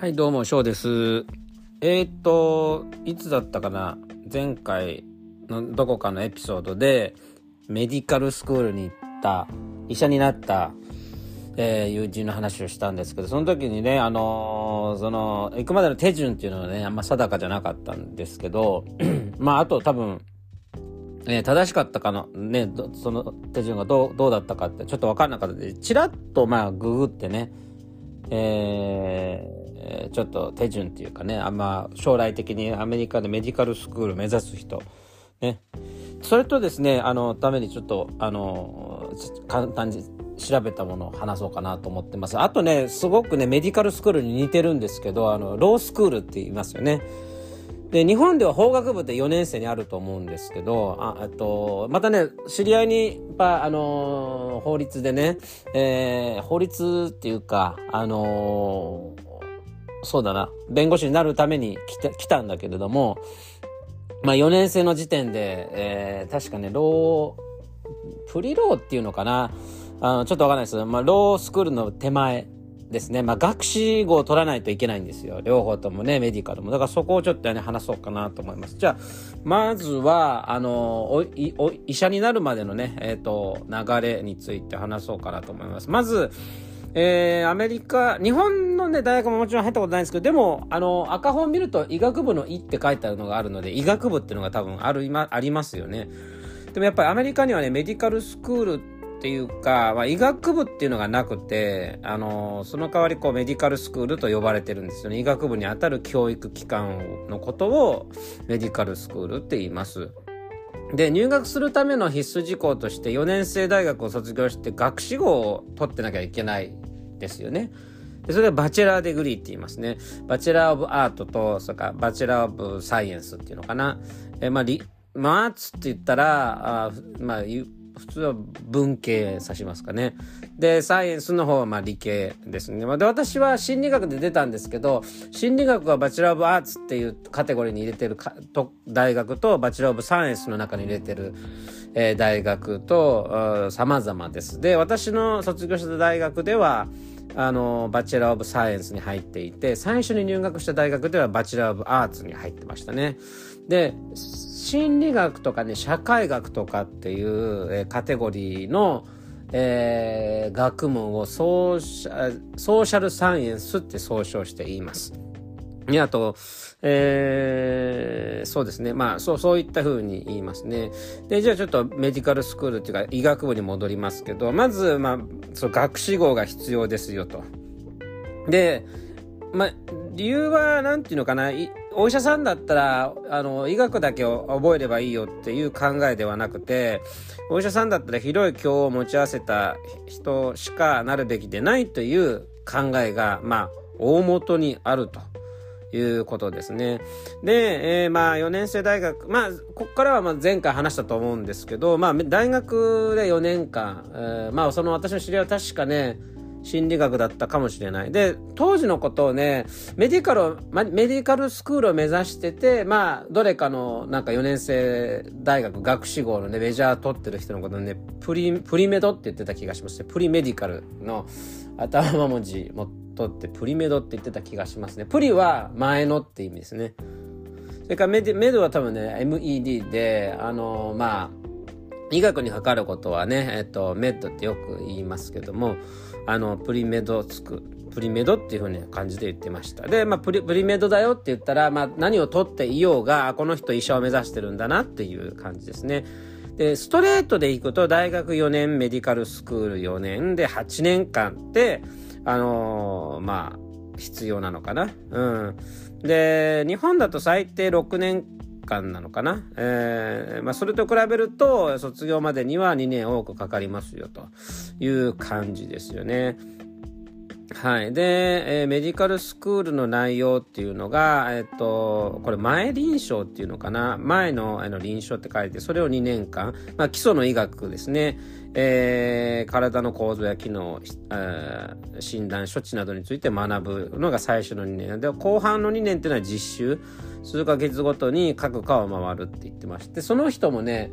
はい、どうも、翔です。えー、っと、いつだったかな？前回のどこかのエピソードで、メディカルスクールに行った、医者になった、えー友人の話をしたんですけど、その時にね、あのーその、行くまでの手順っていうのはね、あんま定かじゃなかったんですけど、まあ、あと多分、え正しかったかの、ね、その手順がどうどうだったかってちょっと分かんなかったで、ちらっとまあググってね、えーえーちょっと手順っていうかね、あんま将来的にアメリカでメディカルスクール目指す人、ね、それとですね、あの、ためにちょっと、あの、簡単に調べたものを話そうかなと思ってます。あとね、すごくね、メディカルスクールに似てるんですけど、あの、ロースクールって言いますよね。で、日本では法学部って4年生にあると思うんですけど、あ、あと、またね、知り合いに、やっぱ、あのー法律でね、えー法律っていうか、あのーそうだな、弁護士になるために来て来たんだけれども、まあ4年生の時点で、えー確かね、 law、pre-law っていうのかな、あのちょっとわかんないですまあ、ロースクールの手前ですね。まあ、学士号を取らないといけないんですよ。両方ともね、メディカルも。だからそこをちょっとね、話そうかなと思います。じゃあ、まずは、あの、おいお医者になるまでのね、えっ、と、流れについて話そうかなと思います。まず、えー、アメリカ、日本のね、大学ももちろん入ったことないんですけど、でも、あの、赤本見ると医学部の医って書いてあるのがあるので、医学部っていうのが多分ある、今、ありますよね。でもやっぱりアメリカにはね、メディカルスクールっていうか、まあ、医学部っていうのがなくて、あの、その代わりこうメディカルスクールと呼ばれてるんですよね。医学部にあたる教育機関のことをメディカルスクールって言います。で、入学するための必須事項として4年生大学を卒業して学士号を取ってなきゃいけないですよね。でそれが bachelor degree って言いますね。 Bachelor of Art と、それから Bachelor of Science っていうのかな。えまあ、リまあ、 arts って言ったら、あまあ、普通は文系指しますかね。で、 science の方はまあ理系ですね。で、私は心理学で出たんですけど、心理学は Bachelor of Arts っていうカテゴリーに入れてると大学と、 Bachelor of Science の中に入れてる、えー大学と、様々です。で、私の卒業した大学では、あの、バチェラーオブサイエンスに入っていて、最初に入学した大学ではバチェラーオブアーツに入ってましたね。で、心理学とかね、社会学とかっていう、えカテゴリーの、えー学問をソーシャソーシャルサイエンスって総称して言います。あと、えーそうですね。まあ、そう、そういった風に言いますね。で、じゃあちょっとメディカルスクールっていうか医学部に戻りますけど、まず、まあ、そう、学士号が必要ですよと。で、まあ、理由は、なんていうのかな、いお医者さんだったら、あの、医学だけを覚えればいいよっていう考えではなくて、お医者さんだったら広い教を持ち合わせた人しかなるべきでないという考えが、まあ、大元にあると。いうことですね。で、えーまあ4年生大学、まあここからはまあ前回話したと思うんですけど、まあ大学で4年間、えーまあその私の知り合いは確かね、心理学だったかもしれない。で、当時のことをね、メディカルを、メディカルスクールを目指してて、まあ、どれかの、なんか4年生大学学士号のね、メジャー取ってる人のことね、プリ、プリメドって言ってた気がしますね。プリメディカルの頭文字も取って、プリメドって言ってた気がしますね。プリは前のって意味ですね。それからメディ、メドは多分ね、MED で、あの、まあ、医学にかかることはね、えっと、メッドってよく言いますけども、あの、プリメドつく、プリメドっていうふうな感じで言ってました。で、まあ、プリ、プリメドだよって言ったら、まあ、何を取っていようが、この人医者を目指してるんだなっていう感じですね。で、ストレートで行くと、大学4年、メディカルスクール4年で8年間って、あのーまあ、必要なのかな。うん。で、日本だと最低6年間なのかな？えーまあ、それと比べると、卒業までには2年多くかかりますよ、という感じですよね。はい。で、えーメディカルスクールの内容っていうのが、えっと、これ前臨床っていうのかな？前のあの臨床って書いて、それを2年間、まあ基礎の医学ですね。えー体の構造や機能、診断、処置などについて学ぶのが最初の2年。で、後半の2年っていうのは実習。数ヶ月ごとに各科を回るって言ってまして、その人もね、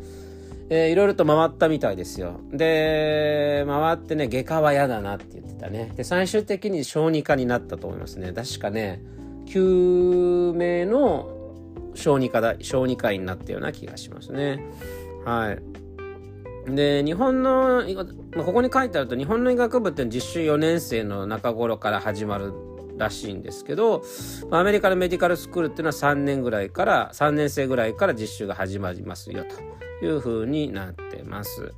えー、いろいろと回ったみたいですよ。で、回ってね、外科は嫌だなって言ってたね。で、最終的に小児科になったと思いますね。確かね、救命の小児科だ、小児科医になったような気がしますね。はい。で、日本の、ここに書いてあると、日本の医学部って実習4年生の中頃から始まるらしいんですけど、アメリカのメディカルスクールっていうのは3年ぐらいから、3年生ぐらいから実習が始まりますよというふうになってます。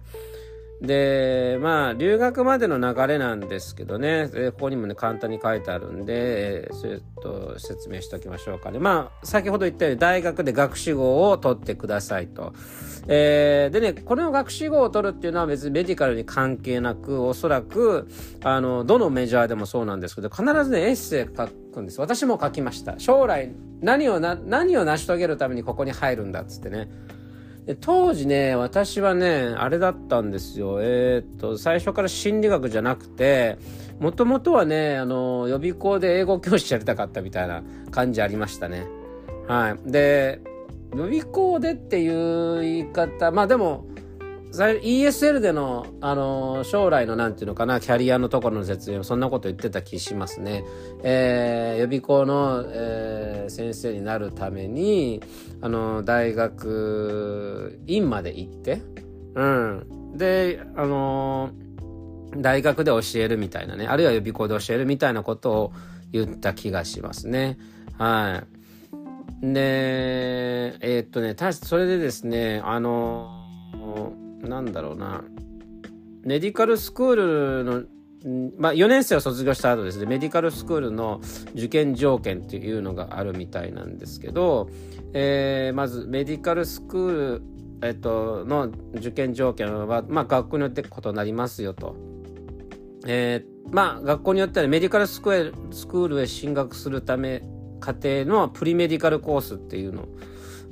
で、まあ、留学までの流れなんですけどね、ここにもね、簡単に書いてあるんで、それと説明しておきましょうかね。まあ、先ほど言ったように、大学で学士号を取ってくださいと。えー、でね、これの学士号を取るっていうのは別にメディカルに関係なく、おそらく、あの、どのメジャーでもそうなんですけど、必ずね、エッセイ書くんです。私も書きました。将来、何をな、何を成し遂げるためにここに入るんだっつってね。で当時ね、私はね、あれだったんですよ。えー、っと、最初から心理学じゃなくて、もともとはね、あの、予備校で英語教師やりたかったみたいな感じありましたね。はい。で、予備校でっていう言い方、まあでも、ESL での、あのー、将来のなんていうのかな、キャリアのところの説明そんなこと言ってた気しますね。えー、予備校の、えー、先生になるために、あのー、大学院まで行って、うん。で、あの大学で教えるみたいなね、あるいは予備校で教えるみたいなことを言った気がしますね。はい。で、えっとね、たそれでですね、あのなんだろうな、メディカルスクールの、まあ、4年生を卒業した後ですね、メディカルスクールの受験条件っていうのがあるみたいなんですけど、えー、まずメディカルスクール、えっと、の受験条件は、まあ、学校によって異なりますよと。えー、まあ、学校によってはメディカルスクールへ進学するため、家庭のプリメディカルコースっていうの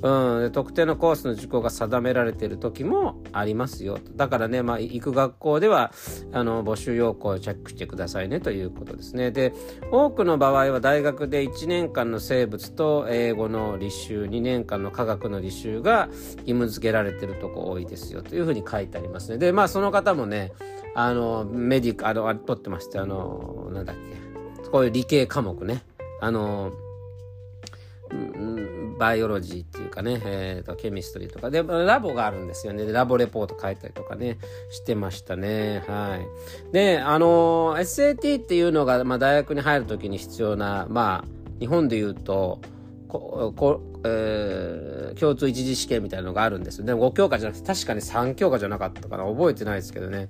うん、特定のコースの受講が定められている時もありますよ。だからね、まあ、行く学校では、あの、募集要項をチェックしてくださいねということですね。で、多くの場合は大学で1年間の生物と英語の履修、2年間の科学の履修が義務付けられているとこ多いですよというふうに書いてありますね。で、まあ、その方もね、あの、メディカ、あの、取ってまして、あの、なんだっけ、こういう理系科目ね。あの、うんバイオロジーっていうかね、えーと、ケミストリーとか。でラボがあるんですよね。ラボレポート書いたりとかねしてましたね。はい。であの SAT っていうのが、まあ、大学に入る時に必要なまあ日本で言うとここ、えー、共通一次試験みたいなのがあるんですよ。でも5教科じゃなくて確かに3教科じゃなかったかな。覚えてないですけどね。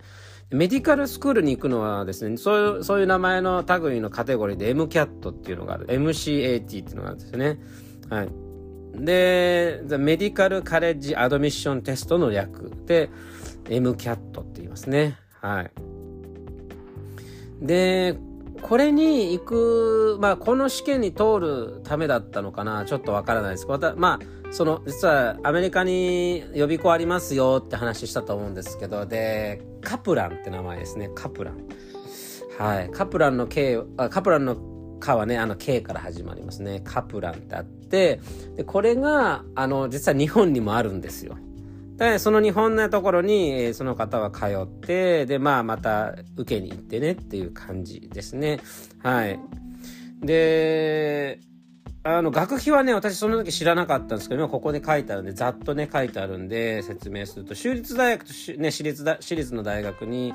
メディカルスクールに行くのはですね、そういう、そういう名前の類のカテゴリーで MCAT っていうのがある。MCAT っていうのがあるんですよね。はい。で、メディカルカレッジアドミッションテストの略で、MCAT って言いますね。はい。で、これに行く、まあ、この試験に通るためだったのかな、ちょっとわからないですまた、まあ、その、実はアメリカに予備校ありますよって話したと思うんですけど、で、カプランって名前ですね、カプラン。はい。カプランの K、あカプランのかはね、あの K から始まりますね。カプランってあって、で、これが、あの、実は日本にもあるんですよ。で、その日本のところにえ、その方は通って、で、まあ、また受けに行ってねっていう感じですね。はい。で、あの、学費はね、私その時知らなかったんですけど、今ここで書いてあるんで、ざっとね、書いてあるんで、説明すると、州立大学と、ね、私立だ、私立の大学に、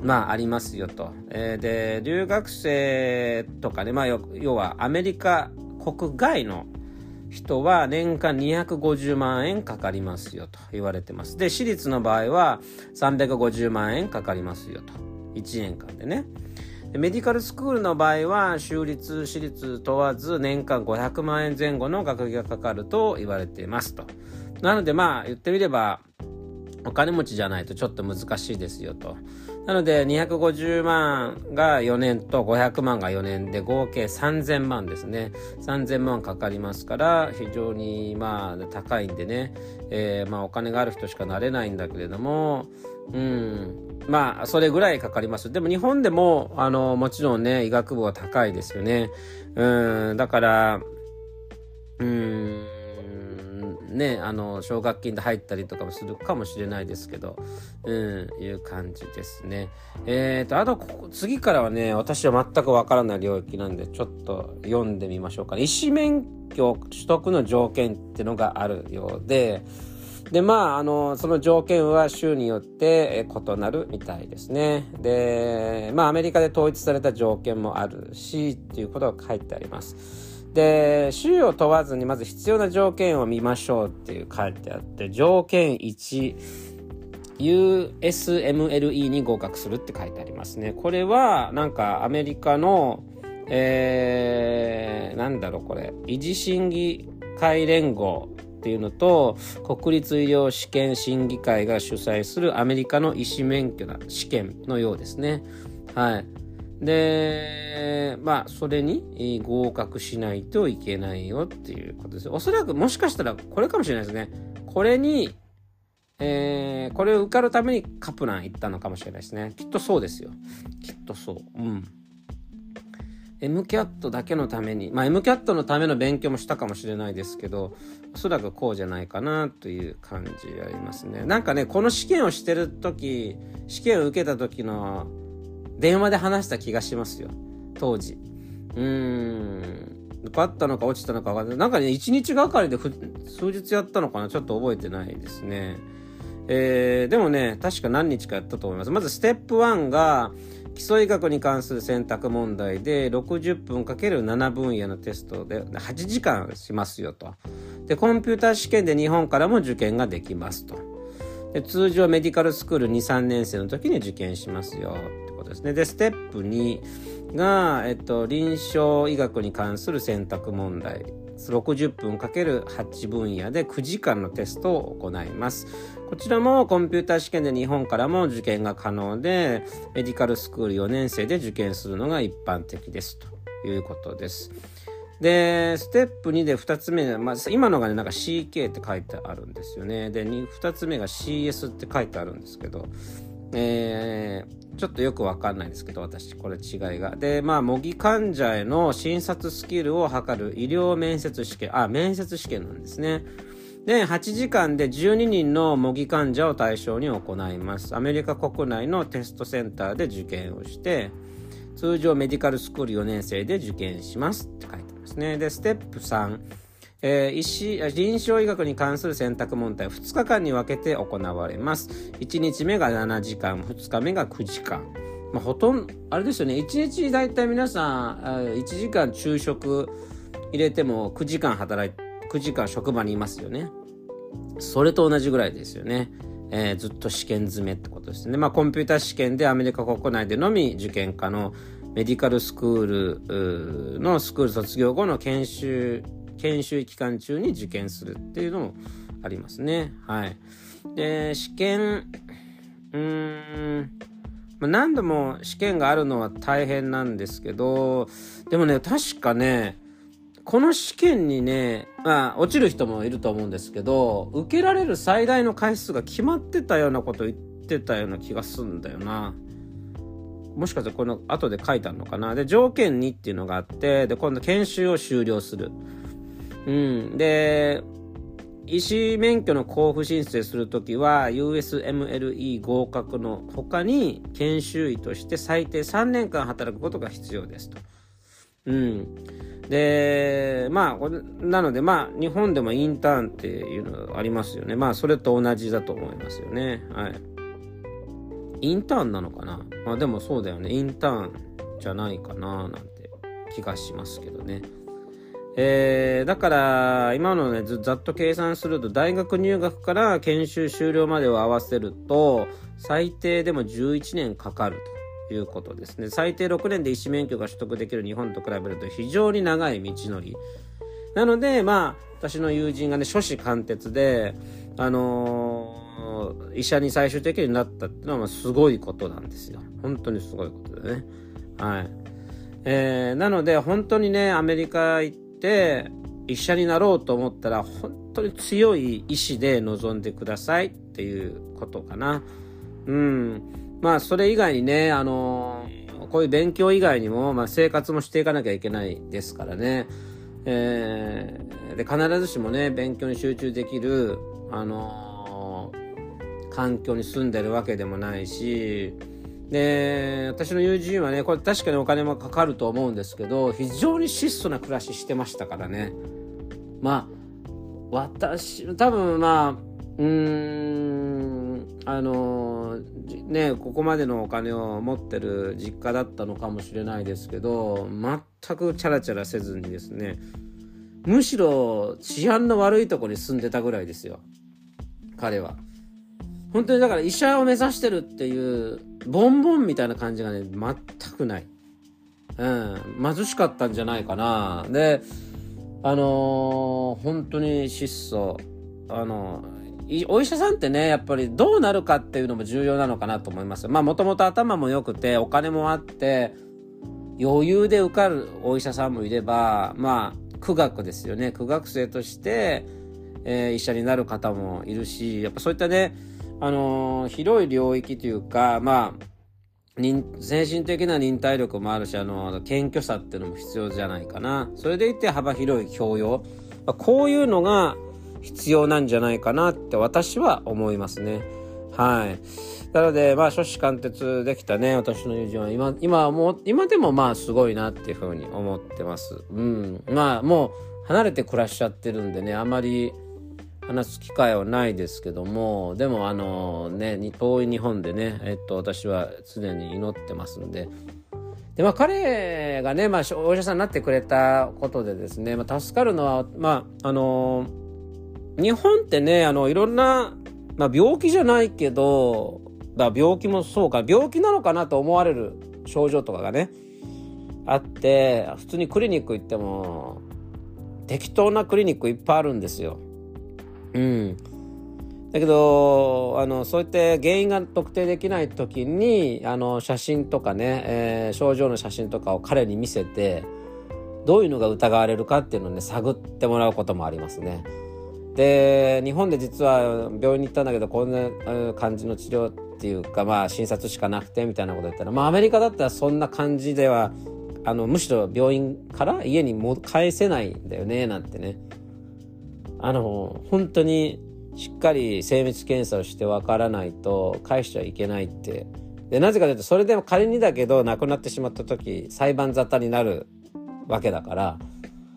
まあ、ありますよと。えー、で、留学生とかね、まあ、要はアメリカ国外の人は年間250万円かかりますよと言われてます。で、私立の場合は350万円かかりますよと。1年間でね。メディカルスクールの場合は、州立、私立問わず年間500万円前後の学費がかかると言われていますと。なのでまあ言ってみれば、お金持ちじゃないとちょっと難しいですよと。なので250万が4年と500万が4年で合計3000万ですね。3000万かかりますから非常にまあ高いんでね、えー、まあお金がある人しかなれないんだけれども、うん。まあ、それぐらいかかります。でも日本でも、あの、もちろんね、医学部は高いですよね。うん、だから、うん、ねあの奨学金で入ったりとかもするかもしれないですけどうんいう感じですねえーとあと次からはね私は全くわからない領域なんでちょっと読んでみましょうかね医師免許取得の条件っていうのがあるようでで、まあ、あの、その条件は州によって異なるみたいですね。で、まあ、アメリカで統一された条件もあるし、っていうことが書いてあります。で、州を問わずにまず必要な条件を見ましょうっていう書いてあって、条件1、USMLE に合格するって書いてありますね。これは、なんかアメリカの、えー、なんだろうこれ、維持審議会連合っていうのと国立医療試験審議会が主催するアメリカの医師免許な試験のようですね。はい。で、まあ、それに合格しないといけないよっていうことです。おそらくもしかしたらこれかもしれないですね。これに、えー、これを受かるためにカプラン行ったのかもしれないですね。きっとそうですよ。きっとそう。うん。MCAT だけのために、まあ MCAT のための勉強もしたかもしれないですけど、おそらくこうじゃないかなという感じありますね。なんかね、この試験をしてる時、試験を受けた時の電話で話した気がしますよ。当時。うーん。受かったのか落ちたのか分かんない。なんかね、1日がかりで数日やったのかなちょっと覚えてないですね。えー、でもね、確か何日かやったと思います。まずステップ1が、基礎医学に関する選択問題で60分 ×7 分野のテストで8時間しますよと。で、コンピューター試験で日本からも受験ができますと。で通常メディカルスクール2、3年生の時に受験しますよってことですね。で、ステップ2が、えっと、臨床医学に関する選択問題。60分 ×8 分野で9時間のテストを行います。こちらもコンピューター試験で日本からも受験が可能で、メディカルスクール4年生で受験するのが一般的ですということです。で、ステップ2で2つ目、まあ、今のがね、なんか CK って書いてあるんですよね。で、2, つ目が CS って書いてあるんですけど、えー、ちょっとよくわかんないですけど、私、これ違いが。で、まあ、模擬患者への診察スキルを測る医療面接試験、あ、面接試験なんですね。で、8時間で12人の模擬患者を対象に行います。アメリカ国内のテストセンターで受験をして、通常メディカルスクール4年生で受験しますって書いてますね。で、ステップ3。えー、医師臨床医学に関する選択問題2日間に分けて行われます1日目が7時間2日目が9時間まあ、ほとんどあれですよね1日大体皆さん1時間昼食入れても9時間働いて9時間職場にいますよねそれと同じぐらいですよねえー、ずっと試験詰めってことですね。まあ、コンピューター試験でアメリカ国内でのみ受験可能、メディカルスクールのスクール卒業後の研修研修期間中に受験するっていうのもありますね。はい。で、試験、うーん、ま、何度も試験があるのは大変なんですけど、でもね、確かね、この試験にね、まあ、落ちる人もいると思うんですけど、受けられる最大の回数が決まってたようなこと言ってたような気がすんだよな。もしかしたらこの後で書いてあるのかな？で、条件2っていうのがあって、で、今度研修を終了する。うん。で、医師免許の交付申請するときは USMLE 合格の他に研修医として最低3年間働くことが必要ですと。うん。で、まあ、なのでまあ、日本でもインターンっていうのありますよね。まあ、それと同じだと思いますよね。はい。インターンなのかな？まあでもそうだよね。インターンじゃないかななんて気がしますけどね。えー、だから、今のね、ざっと計算すると、大学入学から研修終了までを合わせると、最低でも11年かかるということですね。最低6年で医師免許が取得できる日本と比べると非常に長い道のり。なので、まあ、私の友人がね、初子貫徹で、あのー、医者に最終的になったっていうのは、まあすごいことなんですよ。本当にすごいことでね。はい。えー、なので、本当にね、アメリカ行っ、て医者になろうと思ったら本当に強い意志で臨んでくださいっていうことかな。うん。まあそれ以外にね、あのこういう勉強以外にも、まあ、生活もしていかなきゃいけないですからね。えー、で必ずしもね勉強に集中できるあのー、環境に住んでるわけでもないしで私の友人はねこれ確かにお金もかかると思うんですけど非常に質素な暮らししてましたからねまあ私多分まあうーんあのねここまでのお金を持ってる実家だったのかもしれないですけど全くチャラチャラせずにですねむしろ治安の悪いとこに住んでたぐらいですよ。彼は。本当にだから医者を目指してるっていうボンボンみたいな感じがね全くない。うん貧しかったんじゃないかな。であのー、本当に質素あのお医者さんってねやっぱりどうなるかっていうのも重要なのかなと思います。まあもともと頭も良くてお金もあって余裕で受かるお医者さんもいればまあ苦学ですよね。苦学生として、えー、医者になる方もいるしやっぱそういったねあのー、広い領域というかまあ精神的な忍耐力もあるしあの謙虚さっていうのも必要じゃないかな。それでいて幅広い教養、ま、こういうのが必要なんじゃないかなって私は思いますね。はい。なので、まあ、初子貫徹できたね、私の友人は今、今も、今でもまあ、すごいなっていうふうに思ってます。うん。まあ、もう、離れて暮らしちゃってるんでね、あまり話す機会はないですけども、でも、あのね、遠い日本でね、えっと、私は常に祈ってますんで、で、まあ、彼がね、まあ、お医者さんになってくれたことでですね、まあ、助かるのは、まあ、あのー日本ってね、あの、いろんな、まあ、病気じゃないけど、だ病気もそうか、病気なのかなと思われる症状とかがね、あって、普通にクリニック行っても、適当なクリニックいっぱいあるんですよ。うん。だけど、あの、そういった原因が特定できない時に、あの、写真とかね、えー、症状の写真とかを彼に見せて、どういうのが疑われるかっていうのをね、探ってもらうこともありますね。で日本で実は病院に行ったんだけどこんな感じの治療っていうかまあ診察しかなくてみたいなこと言ったらまあアメリカだったらそんな感じではあのむしろ病院から家にも返せないんだよねなんてね。あの本当にしっかり精密検査をしてわからないと返しちゃいけないって。でなぜかというとそれでも仮にだけど亡くなってしまった時裁判沙汰になるわけだから。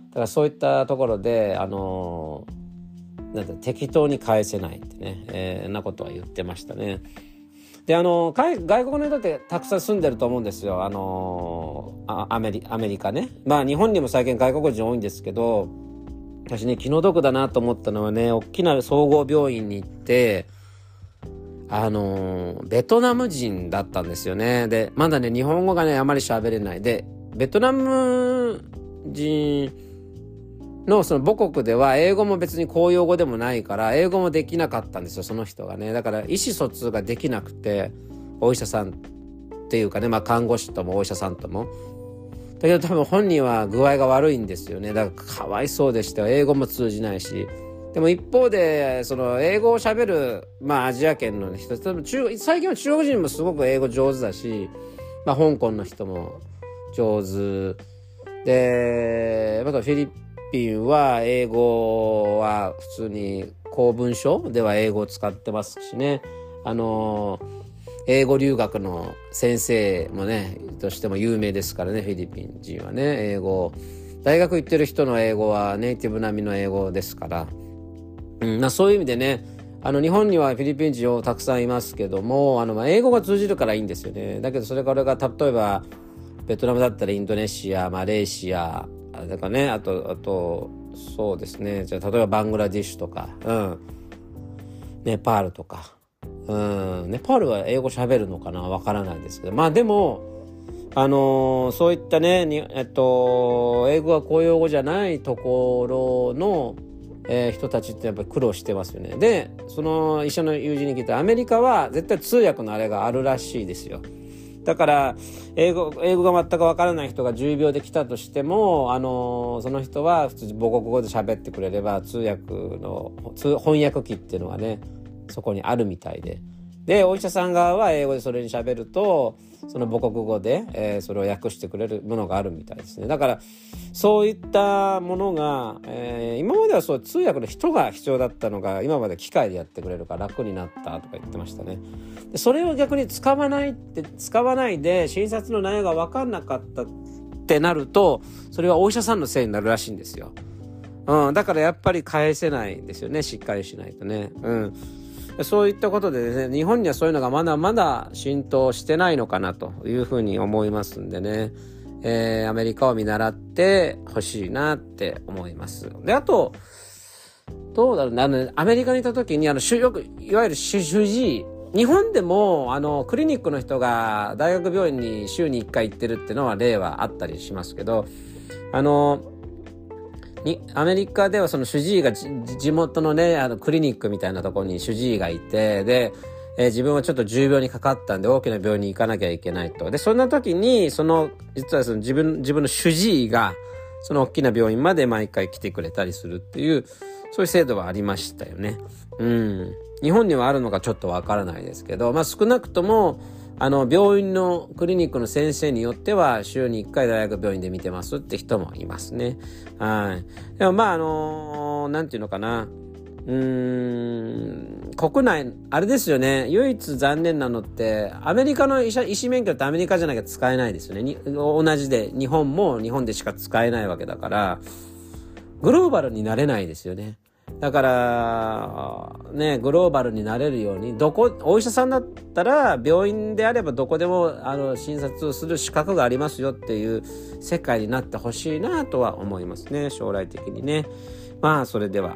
だからそういったところであのーなんて適当に返せないってね、えー、なことは言ってましたね。であの外国の人ってたくさん住んでると思うんですよ。あのアメリアメリカね。まあ日本にも最近外国人多いんですけど私ね気の毒だなと思ったのはね大きな総合病院に行ってあのベトナム人だったんですよね。でまだね日本語がねあまり喋れない。でベトナム人のその母国では英語も別に公用語でもないから英語もできなかったんですよその人がね。だから意思疎通ができなくてお医者さんっていうかねまあ看護師ともお医者さんとも。だけど多分本人は具合が悪いんですよね。だからかわいそうでした英語も通じないし。でも一方でその英語をしゃべるまあアジア圏の人中最近は中国人もすごく英語上手だし、まあ、香港の人も上手。でまたフィリピンピンは英語は普通に公文書では英語を使ってますしね。あの英語留学の先生もねとしても有名ですからねフィリピン人はね。英語大学行ってる人の英語はネイティブ並みの英語ですから、うんま、そういう意味でねあの日本にはフィリピン人をたくさんいますけどもあのまあ英語が通じるからいいんですよね。だけどそれからが例えばベトナムだったらインドネシアマレーシアだからねあとあとそうですね。じゃあ例えばバングラディッシュとかうん。ネパールとか。うん。ネパールは英語喋るのかな？わからないですけど。まあでもあのー、そういったね、えっと、英語が公用語じゃないところの、えー、人たちってやっぱり苦労してますよね。でその一緒の友人に聞いたアメリカは絶対通訳のあれがあるらしいですよ。だから英語英語が全くわからない人が10秒で来たとしても、あのその人は普通母国語で喋ってくれれば通訳の通翻訳機っていうのはねそこにあるみたいで。でお医者さん側は英語でそれに喋るとその母国語で、えー、それを訳してくれるものがあるみたいですね。だからそういったものが、えー、今まではそう通訳の人が必要だったのが今まで機械でやってくれるから楽になったとか言ってましたね。でそれを逆に使わないって使わないで診察の内容が分かんなかったってなるとそれはお医者さんのせいになるらしいんですよ。うん、だからやっぱり返せないんですよね。しっかりしないとね。うん。そういったことでですね、日本にはそういうのがまだまだ浸透してないのかなというふうに思いますんでね、えー、アメリカを見習ってほしいなって思います。で、あと、どうだろうね、あの、アメリカにいた時に、あの、よく、いわゆる主治医、日本でも、あの、クリニックの人が大学病院に週に1回行ってるっていうのは例はあったりしますけど、あの、にアメリカではその主治医が地元のねあのクリニックみたいなところに主治医がいてで、えー、自分はちょっと重病にかかったんで大きな病院に行かなきゃいけないとでそんな時にその実はその自分自分の主治医がその大きな病院まで毎回来てくれたりするっていうそういう制度はありましたよね。うん。日本にはあるのかちょっとわからないですけど、まあ少なくともあの、病院のクリニックの先生によっては、週に1回大学病院で見てますって人もいますね。はい。でもまあ、あのー、なんていうのかな。うーん、国内、あれですよね。唯一残念なのって、アメリカの医者、医師免許ってアメリカじゃなきゃ使えないですよね。に同じで、日本も日本でしか使えないわけだから、グローバルになれないですよね。だから、ね、グローバルになれるように、どこ、お医者さんだったら、病院であればどこでも、あの、診察をする資格がありますよっていう世界になってほしいなとは思いますね、将来的にね。まあ、それでは。